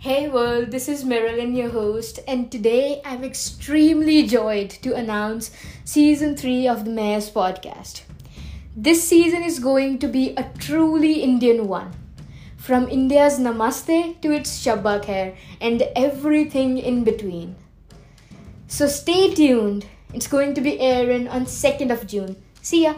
Hey world, this is Marilyn, your host, and today I'm extremely joyed to announce season 3 of the Mayor's podcast. This season is going to be a truly Indian one. From India's Namaste to its Shabba Khair and everything in between. So stay tuned. It's going to be airing on 2nd of June. See ya.